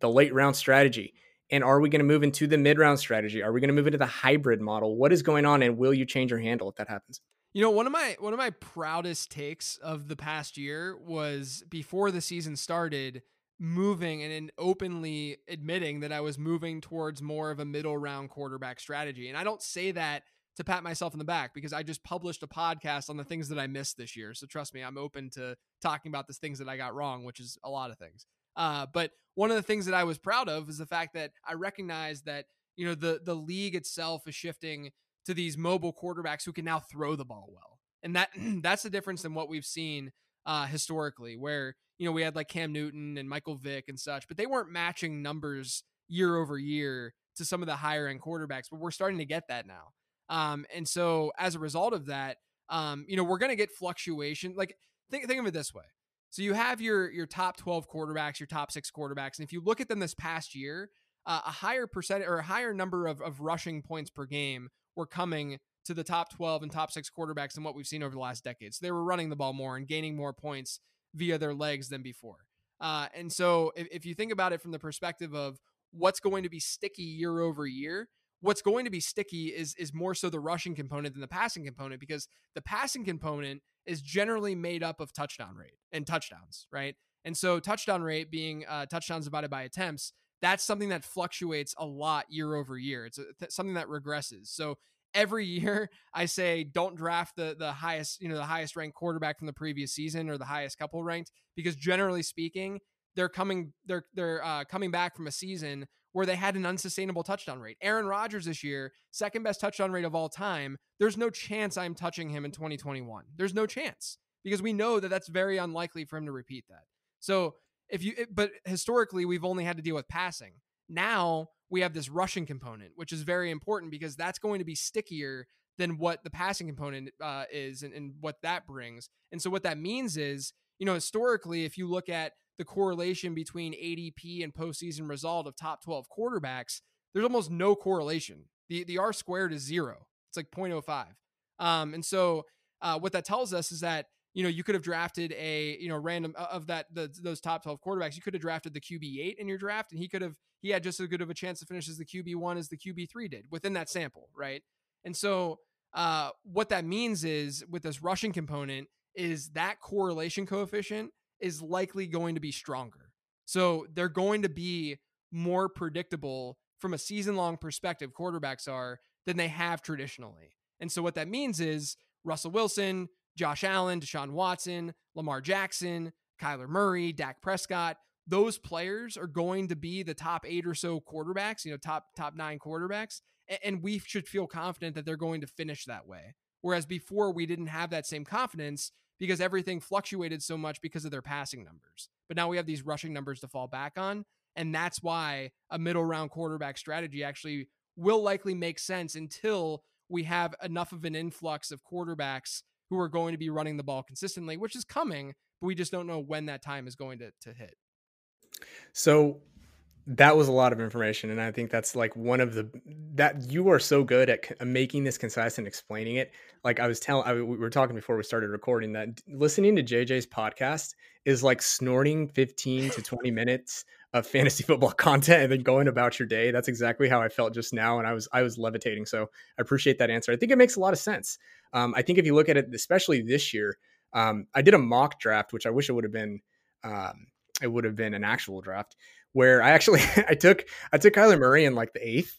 the late round strategy? And are we going to move into the mid round strategy? Are we going to move into the hybrid model? What is going on? And will you change your handle if that happens? You know, one of my one of my proudest takes of the past year was before the season started, moving and openly admitting that I was moving towards more of a middle round quarterback strategy. And I don't say that to pat myself in the back because I just published a podcast on the things that I missed this year. So trust me, I'm open to talking about the things that I got wrong, which is a lot of things. Uh, but one of the things that I was proud of is the fact that I recognize that you know the the league itself is shifting to these mobile quarterbacks who can now throw the ball well, and that (clears throat) that's the difference than what we've seen uh, historically, where you know we had like Cam Newton and Michael Vick and such, but they weren't matching numbers year over year to some of the higher end quarterbacks. But we're starting to get that now, um, and so as a result of that, um, you know we're going to get fluctuation. Like think think of it this way: so you have your your top 12 quarterbacks, your top six quarterbacks, and if you look at them this past year, uh, a higher percent or a higher number of, of rushing points per game were coming to the top 12 and top six quarterbacks than what we've seen over the last decade. So they were running the ball more and gaining more points via their legs than before. Uh, and so if, if you think about it from the perspective of what's going to be sticky year over year, what's going to be sticky is is more so the rushing component than the passing component because the passing component is generally made up of touchdown rate and touchdowns, right? And so touchdown rate being uh, touchdowns divided by attempts, that's something that fluctuates a lot year over year. It's a, th- something that regresses. So every (laughs) year I say don't draft the the highest, you know, the highest ranked quarterback from the previous season or the highest couple ranked because generally speaking, they're coming they're they're uh, coming back from a season where they had an unsustainable touchdown rate. Aaron Rodgers this year, second best touchdown rate of all time. There's no chance I'm touching him in 2021. There's no chance because we know that that's very unlikely for him to repeat that. So, if you but historically we've only had to deal with passing. Now, we have this rushing component, which is very important because that's going to be stickier than what the passing component uh, is and, and what that brings. And so, what that means is, you know, historically, if you look at the correlation between ADP and postseason result of top 12 quarterbacks, there's almost no correlation. The the R squared is zero. It's like 0.05. Um, and so uh, what that tells us is that you know you could have drafted a you know random of that the, those top 12 quarterbacks. You could have drafted the QB eight in your draft, and he could have he had just as good of a chance to finish as the QB one as the QB three did within that sample, right? And so uh, what that means is with this rushing component is that correlation coefficient is likely going to be stronger. So they're going to be more predictable from a season long perspective, quarterbacks are than they have traditionally. And so what that means is Russell Wilson, Josh Allen, Deshaun Watson, Lamar Jackson, Kyler Murray, Dak Prescott, those players are going to be the top eight or so quarterbacks, you know, top top nine quarterbacks. And we should feel confident that they're going to finish that way. Whereas before we didn't have that same confidence because everything fluctuated so much because of their passing numbers. But now we have these rushing numbers to fall back on. And that's why a middle round quarterback strategy actually will likely make sense until we have enough of an influx of quarterbacks who are going to be running the ball consistently, which is coming, but we just don't know when that time is going to, to hit. So that was a lot of information and i think that's like one of the that you are so good at making this concise and explaining it. Like i was telling we were talking before we started recording that listening to jj's podcast is like snorting 15 to (laughs) 20 minutes of fantasy football content and then going about your day. That's exactly how i felt just now and i was i was levitating so i appreciate that answer. I think it makes a lot of sense. Um, i think if you look at it especially this year um, i did a mock draft which i wish it would have been um, it would have been an actual draft where I actually (laughs) I took I took Kyler Murray in like the eighth,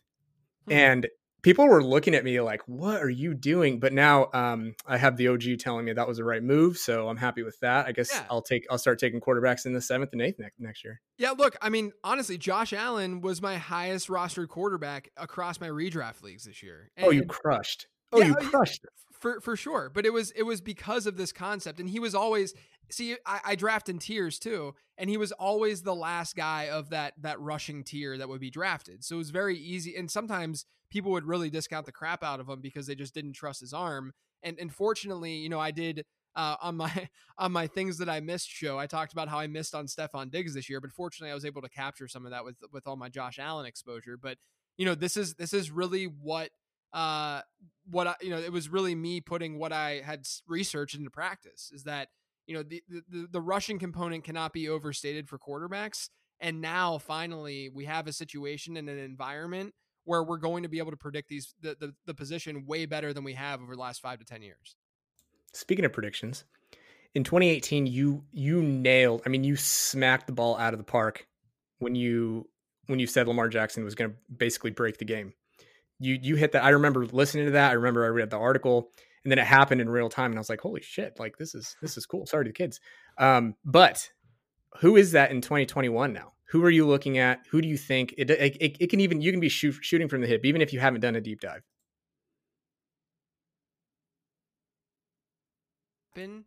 hmm. and people were looking at me like, "What are you doing?" But now um, I have the OG telling me that was the right move, so I'm happy with that. I guess yeah. I'll take I'll start taking quarterbacks in the seventh and eighth next next year. Yeah, look, I mean, honestly, Josh Allen was my highest rostered quarterback across my redraft leagues this year. And, oh, you crushed. Oh, yeah, you crushed for for sure. But it was it was because of this concept, and he was always see. I, I draft in tiers too, and he was always the last guy of that that rushing tier that would be drafted. So it was very easy, and sometimes people would really discount the crap out of him because they just didn't trust his arm. And unfortunately, you know, I did uh, on my (laughs) on my things that I missed show. I talked about how I missed on Stefon Diggs this year, but fortunately, I was able to capture some of that with with all my Josh Allen exposure. But you know, this is this is really what uh what I you know it was really me putting what I had researched into practice is that you know the the, the rushing component cannot be overstated for quarterbacks. And now finally we have a situation in an environment where we're going to be able to predict these the, the, the position way better than we have over the last five to ten years. Speaking of predictions, in 2018, you you nailed. I mean, you smacked the ball out of the park when you when you said Lamar Jackson was going to basically break the game. You you hit that. I remember listening to that. I remember I read the article, and then it happened in real time, and I was like, "Holy shit! Like this is this is cool." Sorry to the kids, um, but who is that in 2021 now? Who are you looking at? Who do you think it? It, it can even you can be shoot, shooting from the hip, even if you haven't done a deep dive. happen.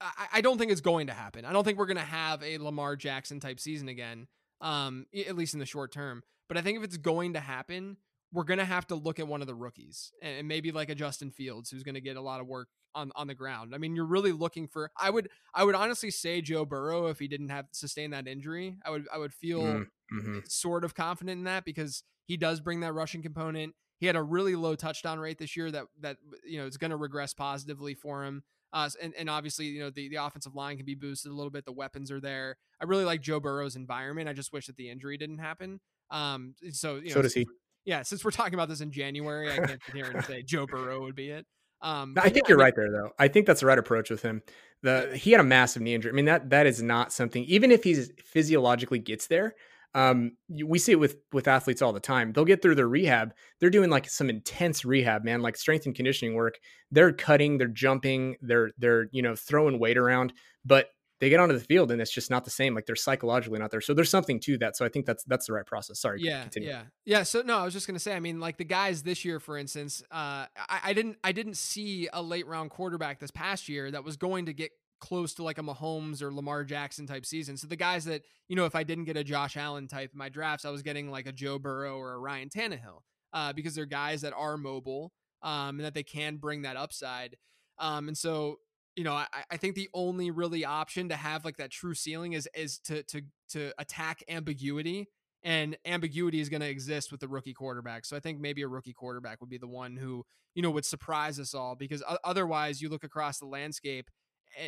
I, I don't think it's going to happen. I don't think we're going to have a Lamar Jackson type season again, um, at least in the short term. But I think if it's going to happen, we're going to have to look at one of the rookies and maybe like a Justin Fields who's going to get a lot of work on on the ground. I mean, you're really looking for I would I would honestly say Joe Burrow if he didn't have sustained that injury. I would I would feel mm, mm-hmm. sort of confident in that because he does bring that rushing component. He had a really low touchdown rate this year that that you know is going to regress positively for him. Uh, and, and obviously, you know, the, the offensive line can be boosted a little bit. The weapons are there. I really like Joe Burrow's environment. I just wish that the injury didn't happen. Um, so, you know, so does he. Yeah. Since we're talking about this in January, I can't sit here and say Joe Burrow would be it. Um, I think yeah, you're I mean, right there, though. I think that's the right approach with him. The he had a massive knee injury. I mean that that is not something. Even if he's physiologically gets there, um, we see it with with athletes all the time. They'll get through their rehab. They're doing like some intense rehab, man, like strength and conditioning work. They're cutting, they're jumping, they're they're you know throwing weight around, but they get onto the field and it's just not the same. Like they're psychologically not there. So there's something to that. So I think that's that's the right process. Sorry. Yeah. Continue. Yeah. Yeah. So no, I was just gonna say. I mean, like the guys this year, for instance, uh, I, I didn't I didn't see a late round quarterback this past year that was going to get close to like a Mahomes or Lamar Jackson type season. So the guys that, you know, if I didn't get a Josh Allen type in my drafts, I was getting like a Joe Burrow or a Ryan Tannehill uh, because they're guys that are mobile um, and that they can bring that upside. Um, and so, you know, I, I think the only really option to have like that true ceiling is is to to to attack ambiguity and ambiguity is going to exist with the rookie quarterback. So I think maybe a rookie quarterback would be the one who, you know, would surprise us all because otherwise you look across the landscape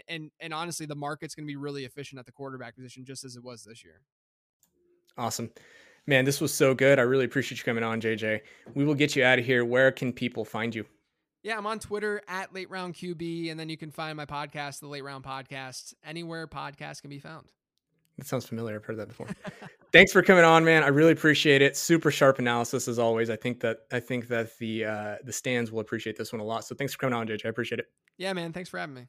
and and honestly, the market's going to be really efficient at the quarterback position, just as it was this year. Awesome. Man, this was so good. I really appreciate you coming on, JJ. We will get you out of here. Where can people find you? Yeah, I'm on Twitter at Late Round QB, and then you can find my podcast, the Late Round Podcast, anywhere podcasts can be found. That sounds familiar. I've heard that before. (laughs) Thanks for coming on, man. I really appreciate it. Super sharp analysis as always. I think that I think that the uh, the stands will appreciate this one a lot. So thanks for coming on, JJ. I appreciate it. Yeah, man. Thanks for having me.